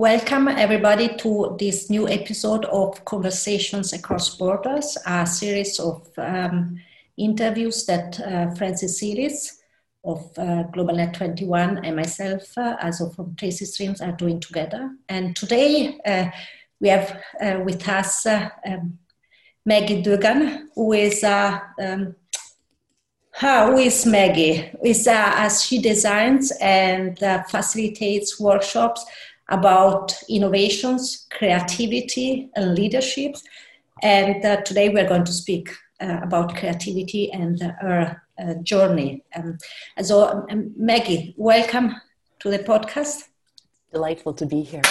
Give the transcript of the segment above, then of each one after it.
Welcome, everybody, to this new episode of Conversations Across Borders, a series of um, interviews that uh, Francis Sealey of uh, GlobalNet 21 and myself, uh, also from Tracy Streams, are doing together. And today uh, we have uh, with us uh, um, Maggie Dugan, who is um, who is Maggie? Is uh, as she designs and uh, facilitates workshops about innovations, creativity, and leadership. And uh, today we're going to speak uh, about creativity and our uh, journey. Um, so, um, Maggie, welcome to the podcast. Delightful to be here.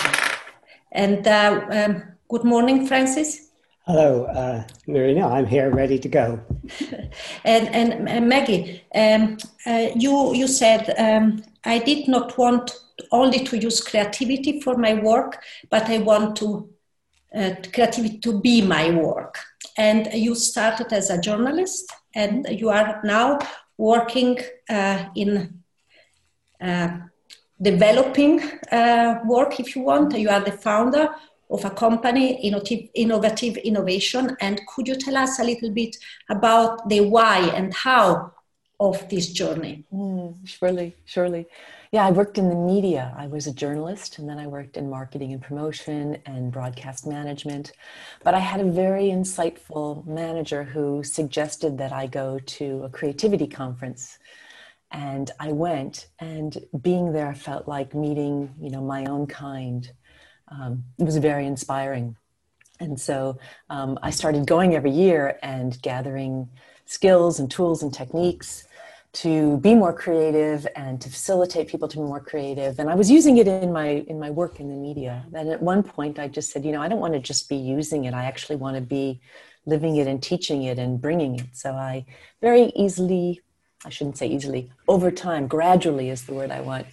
And uh, um, good morning, Francis. Hello, uh, Marina. I'm here, ready to go. and, and, and Maggie, um, uh, you you said um, I did not want only to use creativity for my work, but I want to uh, creativity to be my work. And you started as a journalist, and you are now working uh, in uh, developing uh, work, if you want. You are the founder of a company, innovative, innovative innovation. And could you tell us a little bit about the why and how of this journey? Mm, surely, surely. Yeah, I worked in the media. I was a journalist and then I worked in marketing and promotion and broadcast management. But I had a very insightful manager who suggested that I go to a creativity conference. And I went, and being there felt like meeting, you know, my own kind um, it was very inspiring. And so um, I started going every year and gathering skills and tools and techniques to be more creative and to facilitate people to be more creative. And i was using it in my in my work in the media. And at one point i just said you know i don't want to just be using it. I actually want to be living it and teaching it and bringing it. So i very easily i shouldn't say easily over time gradually is the word i want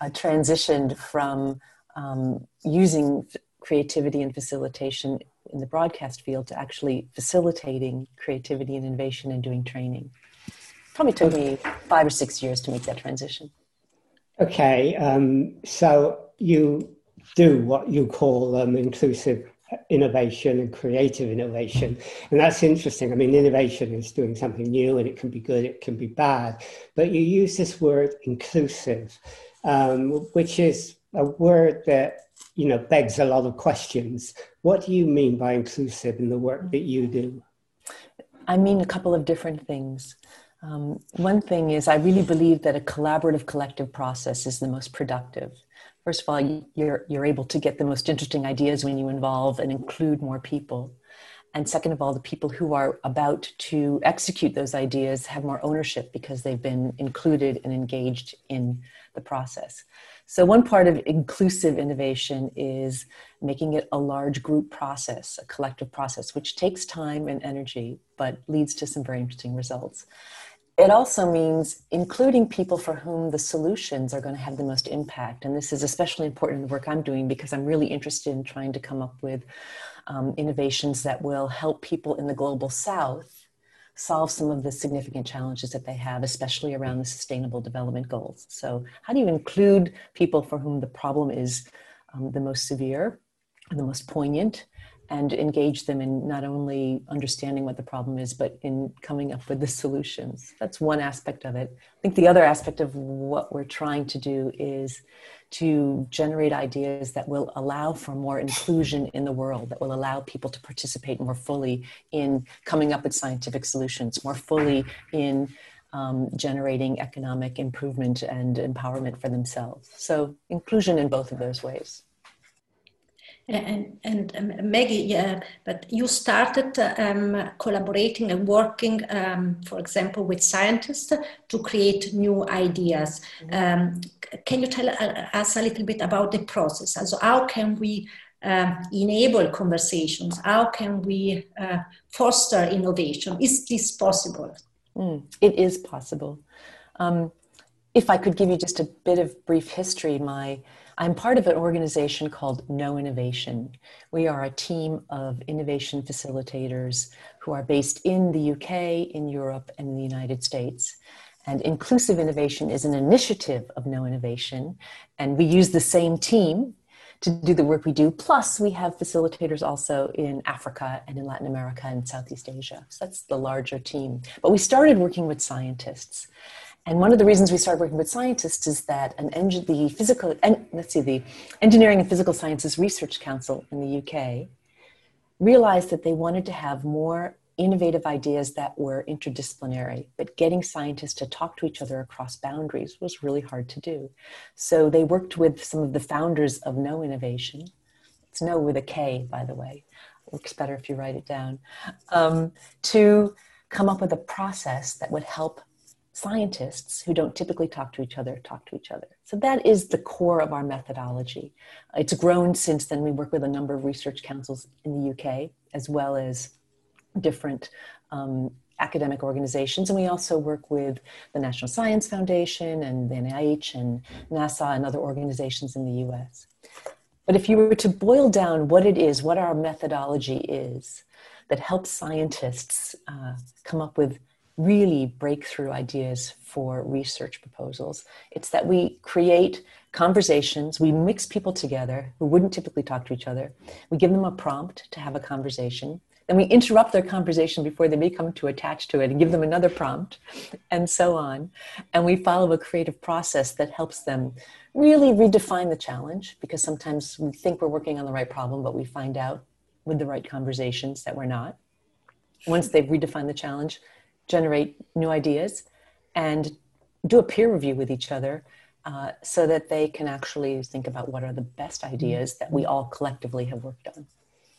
uh, transitioned from um, using creativity and facilitation in the broadcast field to actually facilitating creativity and innovation and doing training. Probably took me five or six years to make that transition. Okay, um, so you do what you call um, inclusive innovation and creative innovation. And that's interesting. I mean, innovation is doing something new and it can be good, it can be bad. But you use this word inclusive, um, which is a word that you know begs a lot of questions. What do you mean by inclusive in the work that you do? I mean a couple of different things. Um, one thing is, I really believe that a collaborative collective process is the most productive. First of all, you're, you're able to get the most interesting ideas when you involve and include more people. And second of all, the people who are about to execute those ideas have more ownership because they've been included and engaged in the process. So, one part of inclusive innovation is making it a large group process, a collective process, which takes time and energy, but leads to some very interesting results. It also means including people for whom the solutions are going to have the most impact. And this is especially important in the work I'm doing because I'm really interested in trying to come up with um, innovations that will help people in the global south solve some of the significant challenges that they have, especially around the sustainable development goals. So, how do you include people for whom the problem is um, the most severe, and the most poignant, and engage them in not only understanding what the problem is, but in coming up with the solutions. That's one aspect of it. I think the other aspect of what we're trying to do is to generate ideas that will allow for more inclusion in the world, that will allow people to participate more fully in coming up with scientific solutions, more fully in um, generating economic improvement and empowerment for themselves. So, inclusion in both of those ways. And, and um, Maggie, yeah, but you started um, collaborating and working, um, for example, with scientists to create new ideas. Mm-hmm. Um, can you tell uh, us a little bit about the process? Also, how can we uh, enable conversations? How can we uh, foster innovation? Is this possible? Mm, it is possible. Um, if I could give you just a bit of brief history, my I'm part of an organization called KnowInnovation. We are a team of innovation facilitators who are based in the UK, in Europe, and in the United States. And inclusive innovation is an initiative of KnowInnovation. And we use the same team to do the work we do. Plus, we have facilitators also in Africa and in Latin America and Southeast Asia. So that's the larger team. But we started working with scientists. And one of the reasons we started working with scientists is that an the physical, and let's see, the Engineering and Physical Sciences Research Council in the UK realized that they wanted to have more innovative ideas that were interdisciplinary, but getting scientists to talk to each other across boundaries was really hard to do. So they worked with some of the founders of KnowInnovation. It's No with a K, by the way. Works better if you write it down. Um, to come up with a process that would help scientists who don't typically talk to each other talk to each other. So that is the core of our methodology. It's grown since then. We work with a number of research councils in the UK, as well as different um, academic organizations. And we also work with the National Science Foundation and the NIH and NASA and other organizations in the US. But if you were to boil down what it is, what our methodology is that helps scientists uh, come up with really breakthrough ideas for research proposals. It's that we create conversations, we mix people together who wouldn't typically talk to each other. We give them a prompt to have a conversation. Then we interrupt their conversation before they become too attached to it and give them another prompt, and so on. And we follow a creative process that helps them really redefine the challenge because sometimes we think we're working on the right problem, but we find out with the right conversations that we're not. Once they've redefined the challenge, generate new ideas and do a peer review with each other uh, so that they can actually think about what are the best ideas that we all collectively have worked on.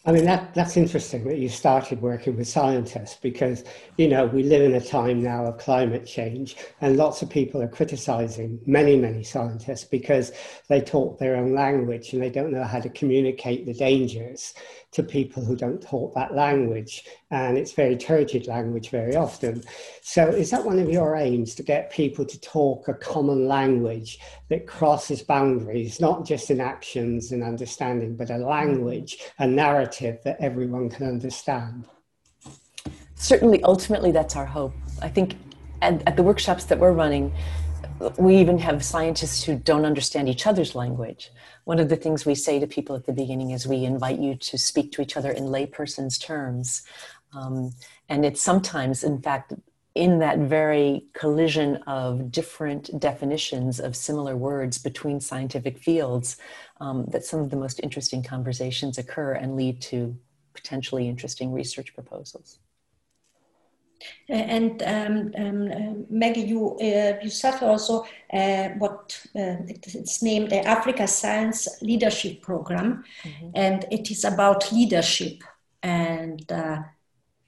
I mean, that, that's interesting that you started working with scientists because, you know, we live in a time now of climate change and lots of people are criticizing many, many scientists because they talk their own language and they don't know how to communicate the dangers to people who don't talk that language. And it's very turgid language very often. So, is that one of your aims to get people to talk a common language that crosses boundaries, not just in actions and understanding, but a language, a narrative that everyone can understand? Certainly, ultimately, that's our hope. I think at, at the workshops that we're running, we even have scientists who don't understand each other's language. One of the things we say to people at the beginning is we invite you to speak to each other in layperson's terms. Um, and it's sometimes, in fact, in that very collision of different definitions of similar words between scientific fields um, that some of the most interesting conversations occur and lead to potentially interesting research proposals. And um, um, uh, Maggie, you uh, you started also uh, what uh, it's named the Africa Science Leadership Program, mm-hmm. and it is about leadership and uh,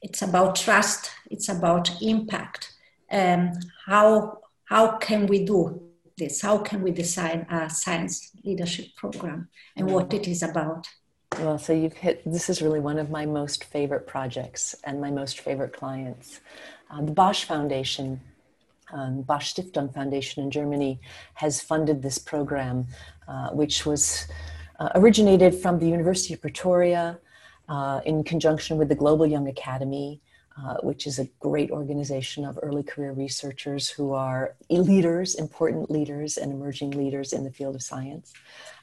it's about trust. It's about impact. Um, how how can we do this? How can we design a science leadership program and what it is about? Well, so you've hit this is really one of my most favorite projects and my most favorite clients. Uh, the Bosch Foundation, um, Bosch Stiftung Foundation in Germany, has funded this program, uh, which was uh, originated from the University of Pretoria uh, in conjunction with the Global Young Academy. Uh, which is a great organization of early career researchers who are leaders, important leaders, and emerging leaders in the field of science.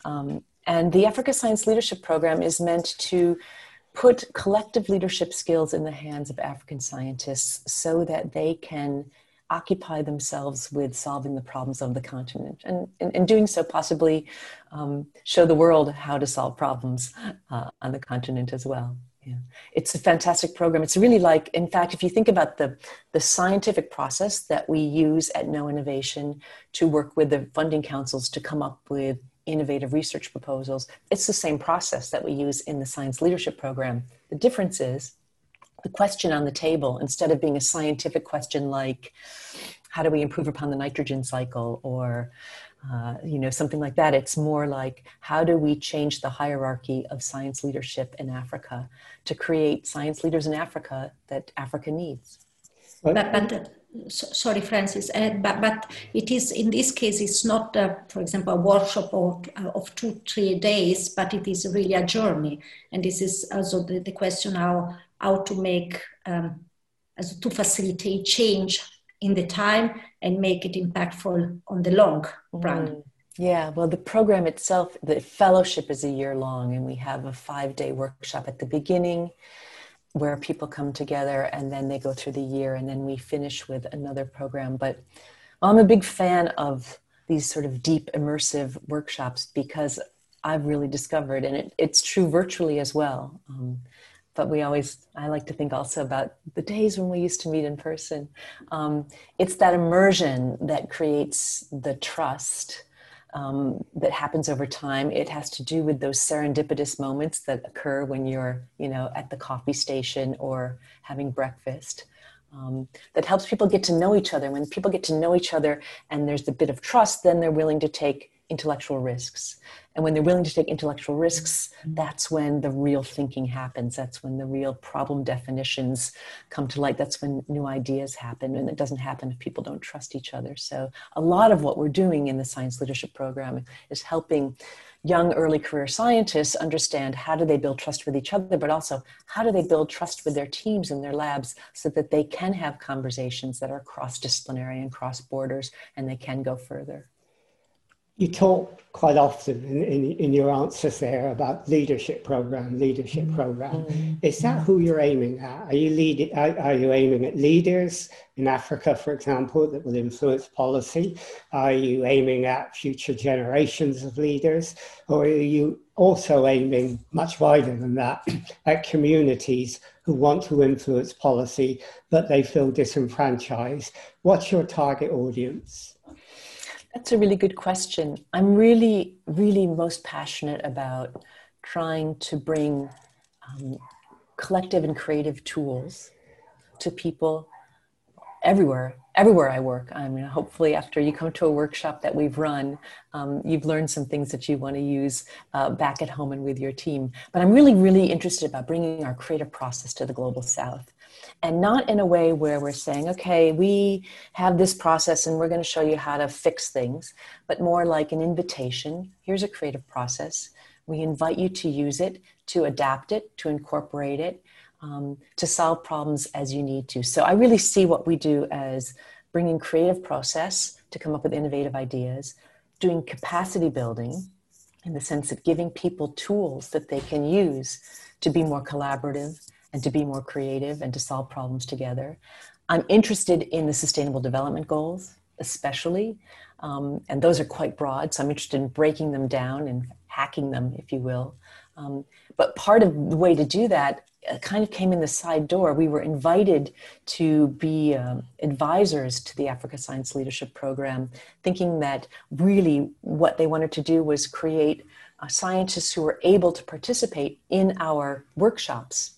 Um, and the Africa Science Leadership Program is meant to put collective leadership skills in the hands of African scientists so that they can occupy themselves with solving the problems of the continent and in doing so possibly um, show the world how to solve problems uh, on the continent as well yeah. It's a fantastic program. It's really like, in fact, if you think about the, the scientific process that we use at KnowInnovation to work with the funding councils to come up with innovative research proposals. It's the same process that we use in the science leadership program. The difference is the question on the table, instead of being a scientific question like, how do we improve upon the nitrogen cycle or uh, you know something like that it's more like how do we change the hierarchy of science leadership in africa to create science leaders in africa that africa needs but, but sorry francis uh, but, but it is in this case it's not uh, for example a workshop of, uh, of two three days but it is really a journey. And this is also the, the question how how to make um, as to facilitate change in the time and make it impactful on the long run. Mm. Yeah, well, the program itself, the fellowship is a year long, and we have a five day workshop at the beginning where people come together and then they go through the year, and then we finish with another program. But I'm a big fan of these sort of deep, immersive workshops because I've really discovered, and it, it's true virtually as well. Um, but we always, I like to think also about the days when we used to meet in person. Um, it's that immersion that creates the trust um, that happens over time. It has to do with those serendipitous moments that occur when you're, you know, at the coffee station or having breakfast. Um, that helps people get to know each other. When people get to know each other and there's a bit of trust, then they're willing to take intellectual risks. And when they're willing to take intellectual risks, mm-hmm. that's when the real thinking happens. That's when the real problem definitions come to light. That's when new ideas happen. And it doesn't happen if people don't trust each other. So, a lot of what we're doing in the Science Leadership Program is helping young early career scientists understand how do they build trust with each other but also how do they build trust with their teams in their labs so that they can have conversations that are cross disciplinary and cross borders and they can go further you talk quite often in, in, in, your answers there about leadership program, leadership mm-hmm. program. Mm-hmm. Is that who you're aiming at? Are you leading? Are, are, you aiming at leaders in Africa, for example, that will influence policy? Are you aiming at future generations of leaders, or are you also aiming much wider than that at communities who want to influence policy but they feel disenfranchised? What's your target audience? That's a really good question. I'm really, really most passionate about trying to bring um, collective and creative tools to people everywhere everywhere i work. I mean hopefully after you come to a workshop that we've run um, you've learned some things that you want to use uh, back at home and with your team. But i'm really really interested about bringing our creative process to the global south and not in a way where we're saying, okay, we have this process and we're going to show you how to fix things, but more like an invitation. Here's a creative process. We invite you to use it, to adapt it, to incorporate it, um, to solve problems as you need to. So I really see what we do as bringing creative process to come up with innovative ideas, doing capacity building in the sense of giving people tools that they can use to be more collaborative and to be more creative and to solve problems together. I'm interested in the Sustainable Development Goals, especially, um, and those are quite broad, so I'm interested in breaking them down and hacking them, if you will. Um, but part of the way to do that uh, kind of came in the side door. We were invited to be um, advisors to the Africa Science Leadership Program, thinking that really what they wanted to do was create uh, scientists who were able to participate in our workshops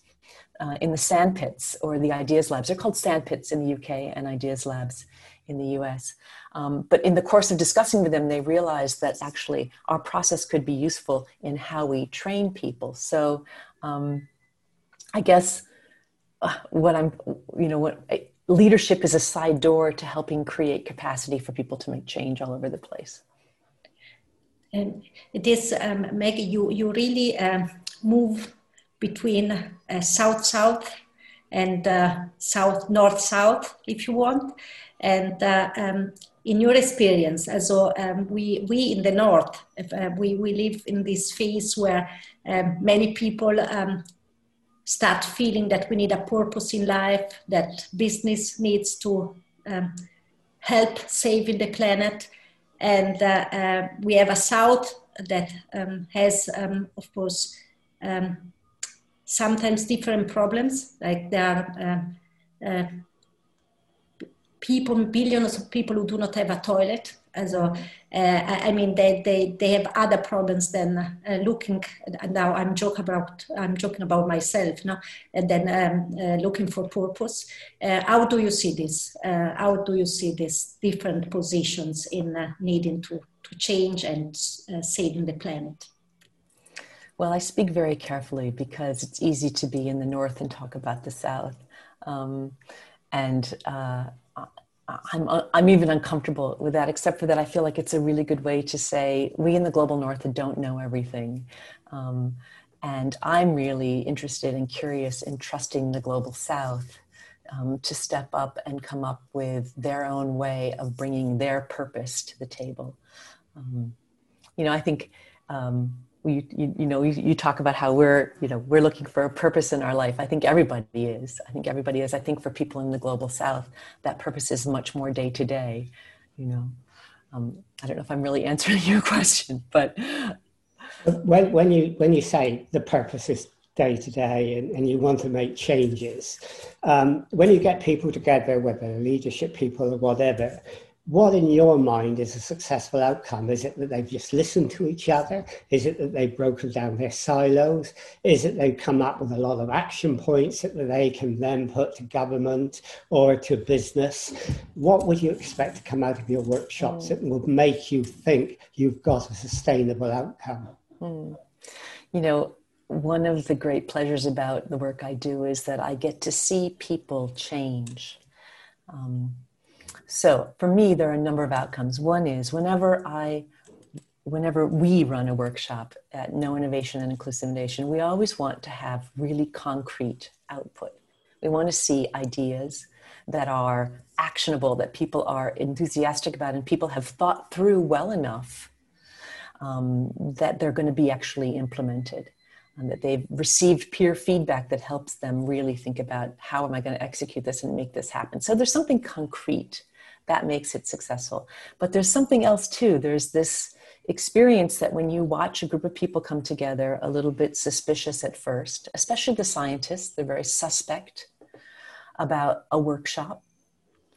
uh, in the sandpits or the ideas labs. They're called sandpits in the UK and ideas labs in the US. Um, but in the course of discussing with them, they realized that actually our process could be useful in how we train people. So um, I guess uh, what I'm, you know, what leadership is a side door to helping create capacity for people to make change all over the place. And this, um, Maggie, you, you really um, move between uh, south south and uh, south north south, if you want. And uh, um, in your experience, so um, we we in the north, uh, we we live in this phase where um, many people um, start feeling that we need a purpose in life, that business needs to um, help saving the planet, and uh, uh, we have a south that um, has, of course. Sometimes different problems. Like there are uh, uh, people, billions of people who do not have a toilet. So, uh, I mean, they, they, they have other problems than uh, looking. Now I'm joking about I'm joking about myself, no, and then um, uh, looking for purpose. Uh, how do you see this? how do you see these different positions in needing to to change and saving the planet? Well, I speak very carefully because it's easy to be in the North and talk about the South. Um, and uh, I'm, I'm even uncomfortable with that, except for that I feel like it's a really good way to say we in the global North don't know everything. Um, and I'm really interested and curious in trusting the global South um, to step up and come up with their own way of bringing their purpose to the table. Um, you know, I think um, you, you, know you, you, talk about how we're you know we're looking for a purpose in our life. I think everybody is. I think everybody is. I think for people in the global south that purpose is much more day to day you know. Um, i don't know if i'm really answering your question but when, when you when you say the purpose is day to day and, and you want to make changes um, when you get people together whether leadership people or whatever what in your mind is a successful outcome? Is it that they've just listened to each other? Is it that they've broken down their silos? Is it they've come up with a lot of action points that they can then put to government or to business? What would you expect to come out of your workshops that would make you think you've got a sustainable outcome? Mm. You know, one of the great pleasures about the work I do is that I get to see people change. Um, so for me, there are a number of outcomes. One is whenever I whenever we run a workshop at KnowInnovation and Inclusive Innovation, we always want to have really concrete output. We want to see ideas that are actionable, that people are enthusiastic about, and people have thought through well enough um, that they're going to be actually implemented. And that they've received peer feedback that helps them really think about how am I going to execute this and make this happen. So there's something concrete that makes it successful. But there's something else too. There's this experience that when you watch a group of people come together, a little bit suspicious at first, especially the scientists, they're very suspect about a workshop.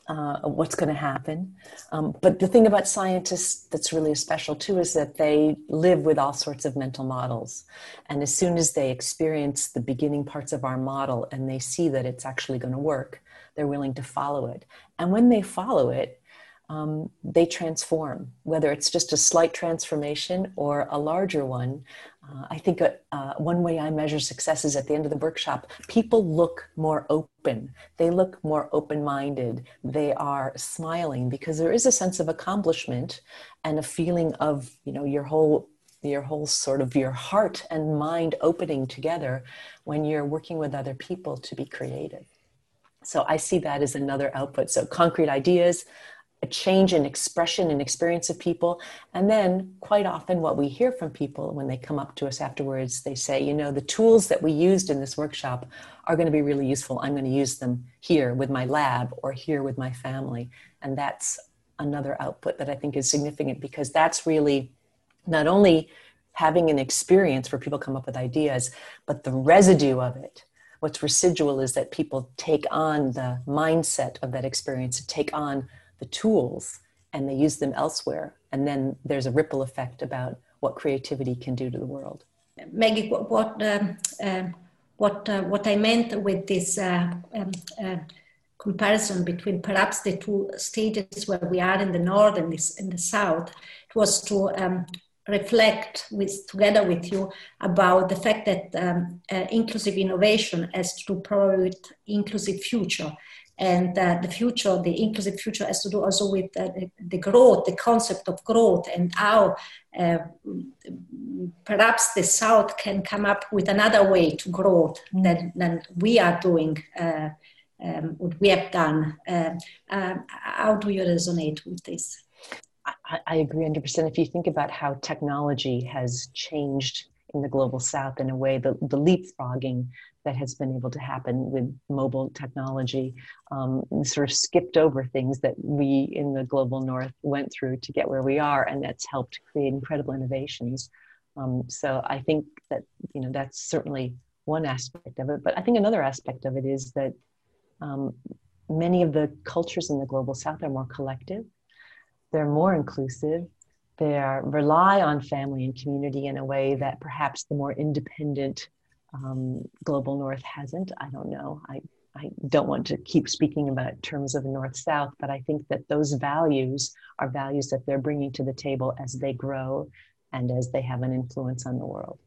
Uh, what's going to happen. Um, but the thing about scientists that's really special too is that they live with all sorts of mental models. And as soon as they experience the beginning parts of our model and they see that it's actually going to work, they're willing to follow it. And when they follow it, um, they transform, whether it's just a slight transformation or a larger one. Uh, I think uh, uh, one way I measure success is at the end of the workshop, people look more open. They look more open minded. They are smiling because there is a sense of accomplishment and a feeling of, you know, your whole your whole sort of your heart and mind opening together when you're working with other people to be creative. So I see that as another output. So concrete ideas, a change in expression and experience of people. And then, quite often, what we hear from people when they come up to us afterwards, they say, you know, the tools that we used in this workshop are going to be really useful. I'm going to use them here with my lab or here with my family. And that's another output that I think is significant because that's really not only having an experience where people come up with ideas, but the residue of it what's residual is that people take on the mindset of that experience, take on the tools, and they use them elsewhere. And then there's a ripple effect about what creativity can do to the world. Maggie, what what um, uh, what, uh, what I meant with this uh, um, uh, comparison between perhaps the two stages where we are in the north and this in the south, it was to um, reflect with together with you about the fact that um, uh, inclusive innovation has to with inclusive future and uh, the future the inclusive future has to do also with uh, the, the, growth the concept of growth and how uh, perhaps the south can come up with another way to grow than, than we are doing uh, um, what we have done. Um, how do you resonate with this? I, I agree 100%. If you think about how technology has changed in the global south in a way, the, the leapfrogging that has been able to happen with mobile technology. Um, sort of skipped over things that we in the global north went through to get where we are, and that's helped create incredible innovations. Um, so I think that you know that's certainly one aspect of it, but I think another aspect of it is that um, many of the cultures in the global south are more collective. They're more inclusive. They rely on family and community in a way that perhaps the more independent um, global north hasn't. I don't know. I, I don't want to keep speaking about terms of north south but i think that those values are values that they're bringing to the table as they grow and as they have an influence on the world.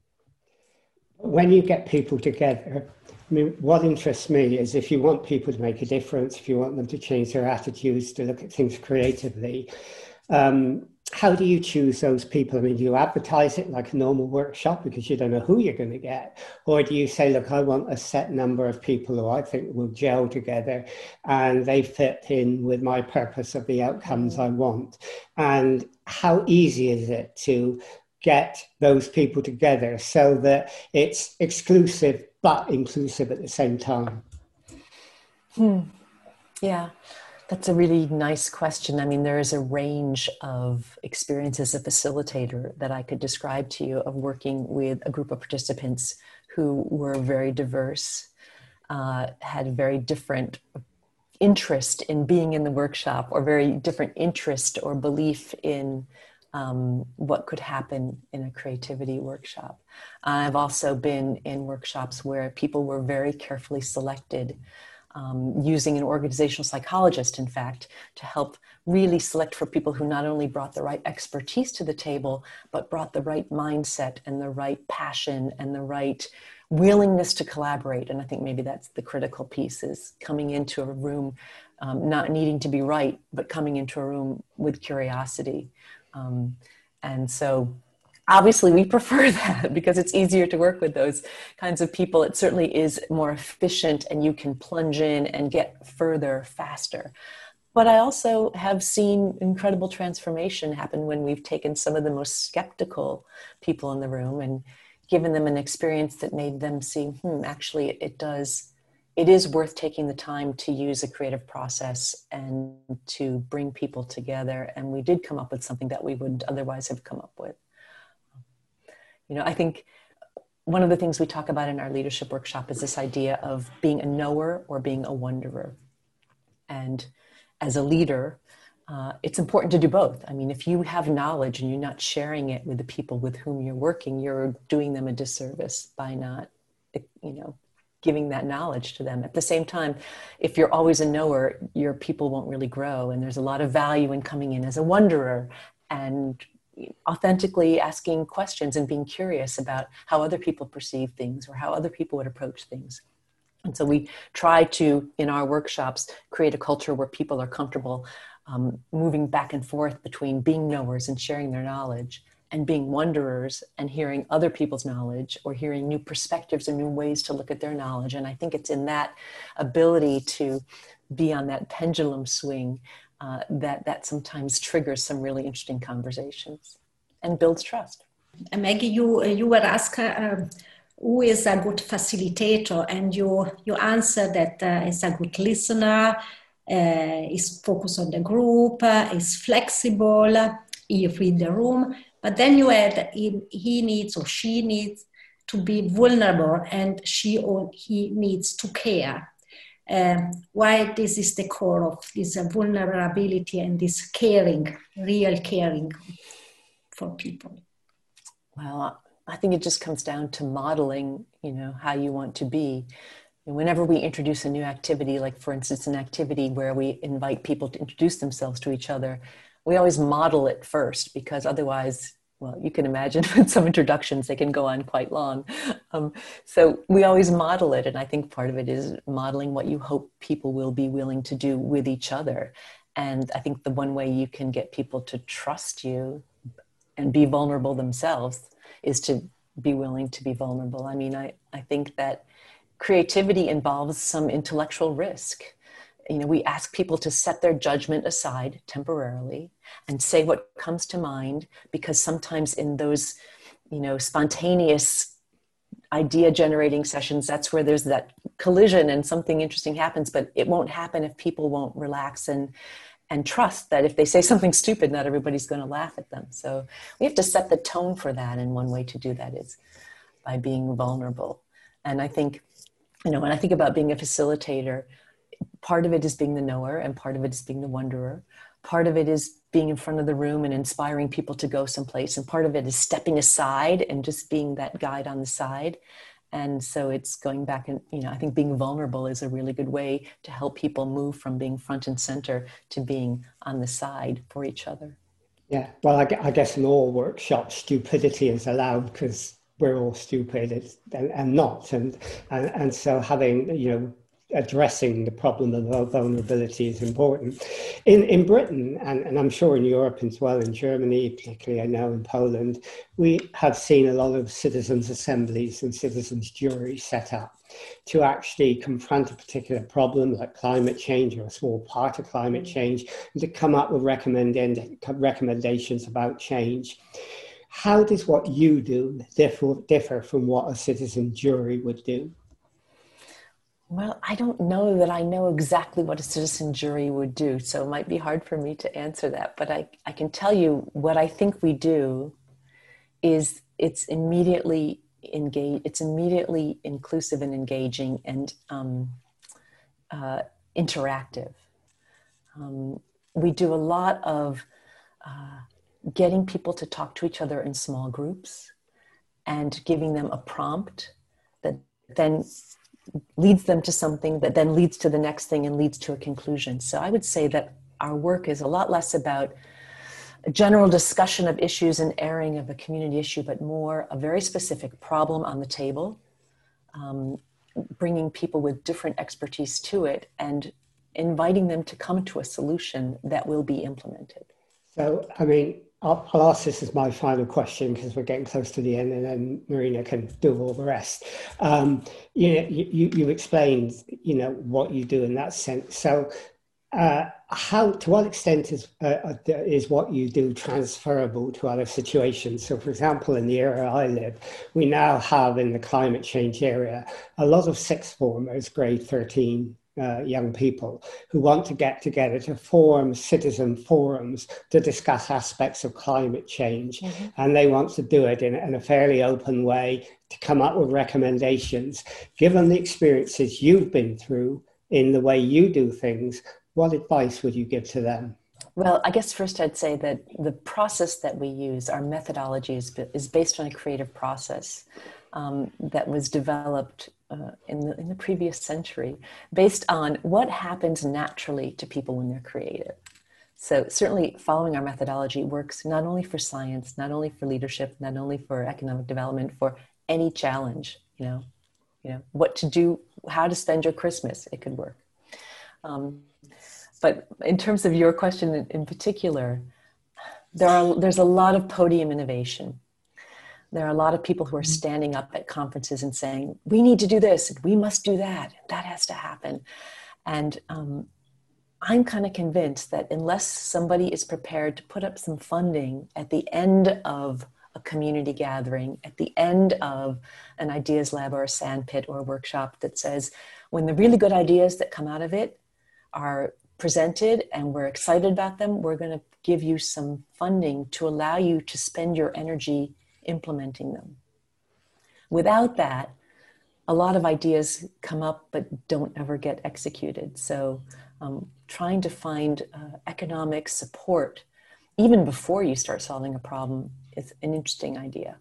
When you get people together I mean, what interests me is if you want people to make a difference, if you want them to change their attitudes, to look at things creatively, um, how do you choose those people? I mean, do you advertise it like a normal workshop because you don't know who you're going to get? Or do you say, look, I want a set number of people who I think will gel together and they fit in with my purpose of the outcomes I want? And how easy is it to get those people together so that it's exclusive but inclusive at the same time? Hmm. Yeah. That's a really nice question. I mean, there is a range of experience as a facilitator that I could describe to you of working with a group of participants who were very diverse, uh, had very different interest in being in the workshop, or very different interest or belief in um, what could happen in a creativity workshop. I've also been in workshops where people were very carefully selected um, using an organizational psychologist, in fact, to help really select for people who not only brought the right expertise to the table, but brought the right mindset and the right passion and the right willingness to collaborate. And I think maybe that's the critical piece is coming into a room, um, not needing to be right, but coming into a room with curiosity. Um, and so obviously we prefer that because it's easier to work with those kinds of people. It certainly is more efficient and you can plunge in and get further faster. But i also have seen incredible transformation happen when we've taken some of the most skeptical people in the room and given them an experience that made them see hmm actually it does it is worth taking the time to use a creative process and to bring people together. And we did come up with something that we wouldn't otherwise have come up with you know, I think one of the things we talk about in our leadership workshop is this idea of being a knower or being a wonderer. And as a leader, uh, it's important to do both. I mean, if you have knowledge and you're not sharing it with the people with whom you're working, you're doing them a disservice by not, you know, giving that knowledge to them. At the same time, if you're always a knower, your people won't really grow. And there's a lot of value in coming in as a wonderer and authentically asking questions and being curious about how other people perceive things or how other people would approach things. And so we try to, in our workshops, create a culture where people are comfortable um, moving back and forth between being knowers and sharing their knowledge and being wonderers and hearing other people's knowledge or hearing new perspectives and new ways to look at their knowledge. And I think it's in that ability to be on that pendulum swing uh, that that sometimes triggers some really interesting conversations and builds trust. And Maggie, you you were asked uh, who is a good facilitator, and you you answered that uh, is a good listener, uh, is focused on the group, uh, is flexible, he read the room. But then you add he, he needs or she needs to be vulnerable, and she or he needs to care um, why this is the core of this vulnerability and this caring, real caring for people. Well, I think it just comes down to modeling, you know, how you want to be. Whenever we introduce a new activity, like for instance, an activity where we invite people to introduce themselves to each other, we always model it first because otherwise well, you can imagine with some introductions, they can go on quite long. Um, so we always model it. And I think part of it is modeling what you hope people will be willing to do with each other. And I think the one way you can get people to trust you and be vulnerable themselves is to be willing to be vulnerable. I mean, I, I think that creativity involves some intellectual risk you know we ask people to set their judgment aside temporarily and say what comes to mind because sometimes in those you know spontaneous idea generating sessions that's where there's that collision and something interesting happens but it won't happen if people won't relax and and trust that if they say something stupid not everybody's going to laugh at them. So we have to set the tone for that and one way to do that is by being vulnerable. And i think you know when i think about being a facilitator part of it is being the knower and part of it is being the wonderer part of it is being in front of the room and inspiring people to go someplace and part of it is stepping aside and just being that guide on the side. And so it's going back and you know i think being vulnerable is a really good way to help people move from being front and center to being on the side for each other. Yeah well i, I guess in all workshops stupidity is allowed because we're all stupid and, and not. And, and and so having you know addressing the problem of vulnerability is important. In, in Britain, and, and I'm sure in Europe as well, in Germany, particularly I know in Poland, we have seen a lot of citizens' assemblies and citizens' juries set up to actually confront a particular problem like climate change or a small part of climate mm. change and to come up with recommend, recommendations about change. How does what you do differ, differ from what a citizen jury would do? Well, I don't know that I know exactly what a citizen jury would do, so it might be hard for me to answer that. But I, I can tell you what I think we do is it's immediately engage it's immediately inclusive and engaging and um, uh, interactive um, we do a lot of uh, getting people to talk to each other in small groups and giving them a prompt that then leads them to something that then leads to the next thing and leads to a conclusion so i would say that our work is a lot less about a general discussion of issues and airing of a community issue, but more a very specific problem on the table, um, bringing people with different expertise to it and inviting them to come to a solution that will be implemented. So, I mean, I'll, I'll ask this as my final question because we're getting close to the end, and then Marina can do all the rest. Um, you know, you, you, explained, you know, what you do in that sense. So, uh, how to what extent is uh, uh is what you do transferable to other situations so for example in the area i live we now have in the climate change area a lot of sixth formers grade 13 uh, young people who want to get together to form citizen forums to discuss aspects of climate change. Mm-hmm. And they want to do it in, in, a fairly open way to come up with recommendations. Given the experiences you've been through in the way you do things, what advice would you give to them? Well, I guess first I'd say that the process that we use, our methodology, is, is based on a creative process um, that was developed uh, in, the, in the previous century based on what happens naturally to people when they're creative. So, certainly, following our methodology works not only for science, not only for leadership, not only for economic development, for any challenge. You know, you know what to do, how to spend your Christmas. It could work. Um, but in terms of your question in, in particular, there are there's a lot of podium innovation. There are a lot of people who are standing up at conferences and saying, "We need to do this, and we must do that, that has to happen." And um, I'm kind of convinced that unless somebody is prepared to put up some funding at the end of a community gathering, at the end of an ideas lab or a sandpit or a workshop that says, when the really good ideas that come out of it are presented and we're excited about them, we're going to give you some funding to allow you to spend your energy implementing them. Without that, a lot of ideas come up but don't ever get executed. So, um, trying to find uh, economic support even before you start solving a problem is an interesting idea.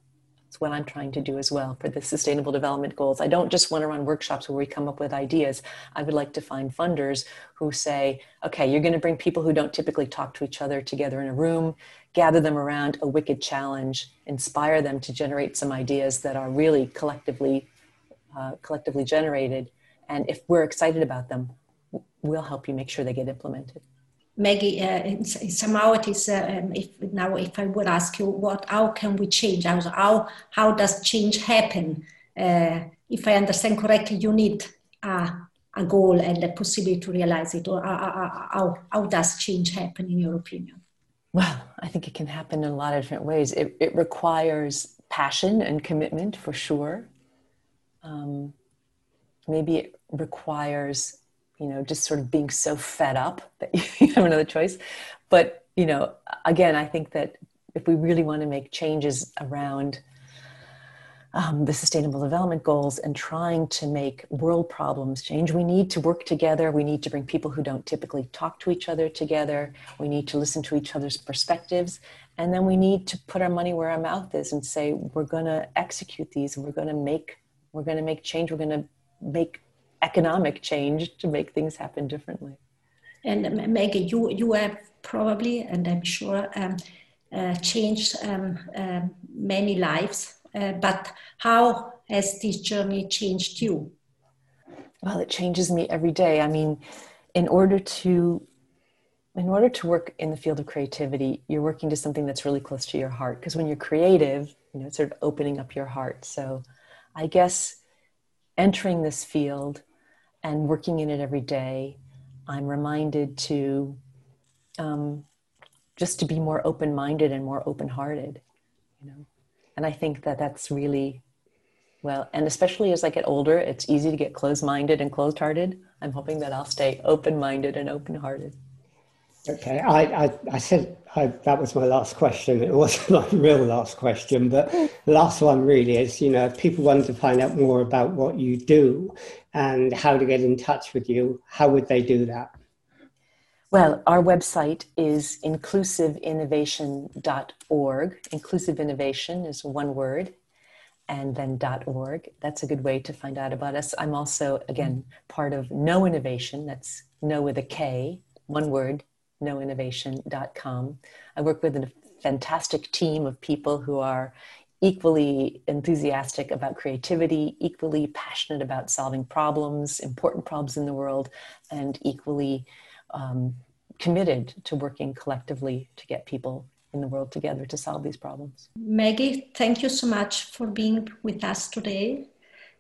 It's what I'm trying to do as well for the Sustainable Development Goals. I don't just want to run workshops where we come up with ideas. I would like to find funders who say, okay, you're going to bring people who don't typically talk to each other together in a room, gather them around a wicked challenge, inspire them to generate some ideas that are really collectively, uh, collectively generated. And if we're excited about them, we'll help you make sure they get implemented. Maggie, uh, somehow it is. Uh, um, if now, if I would ask you, what, how can we change? How how, does change happen? Uh, if I understand correctly, you need a, a goal and a possibility to realize it. Or uh, how how does change happen, in your opinion? Well, I think it can happen in a lot of different ways. It, it requires passion and commitment for sure. Um, maybe it requires you know, just sort of being so fed up that you have another choice. But, you know, again, I think that if we really want to make changes around um, the sustainable development goals and trying to make world problems change, we need to work together. We need to bring people who don't typically talk to each other together. We need to listen to each other's perspectives. And then we need to put our money where our mouth is and say, we're going to execute these and we're going to make, we're going to make change. We're going to make economic change to make things happen differently. And um, Maggie, you you have probably, and I'm sure, um, uh, changed um, um, many lives. Uh, but how has this journey changed you? Well, it changes me every day. I mean, in order to in order to work in the field of creativity, you're working to something that's really close to your heart. Because when you're creative, you know, it's sort of opening up your heart. So I guess entering this field and working in it every day, I'm reminded to um, just to be more open-minded and more open-hearted, you know. And I think that that's really well, and especially as I get older, it's easy to get closed-minded and closed-hearted. I'm hoping that I'll stay open-minded and open-hearted. Okay, I, I, I said I, that was my last question. It wasn't my real last question, but the last one really is, you know, if people wanted to find out more about what you do and how to get in touch with you, how would they do that? Well, our website is inclusiveinnovation.org. Inclusive innovation is one word, and then .org. That's a good way to find out about us. I'm also, again, part of KnowInnovation. That's Know with a K, one word, knowinnovation.com. I work with a fantastic team of people who are equally enthusiastic about creativity, equally passionate about solving problems, important problems in the world, and equally um, committed to working collectively to get people in the world together to solve these problems. Maggie, thank you so much for being with us today.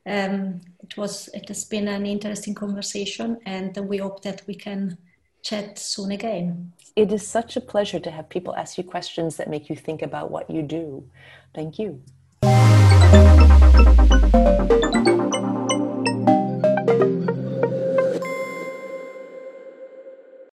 Um, it was it has been an interesting conversation, and we hope that we can chat soon again. It is such a pleasure to have people ask you questions that make you think about what you do. Thank you.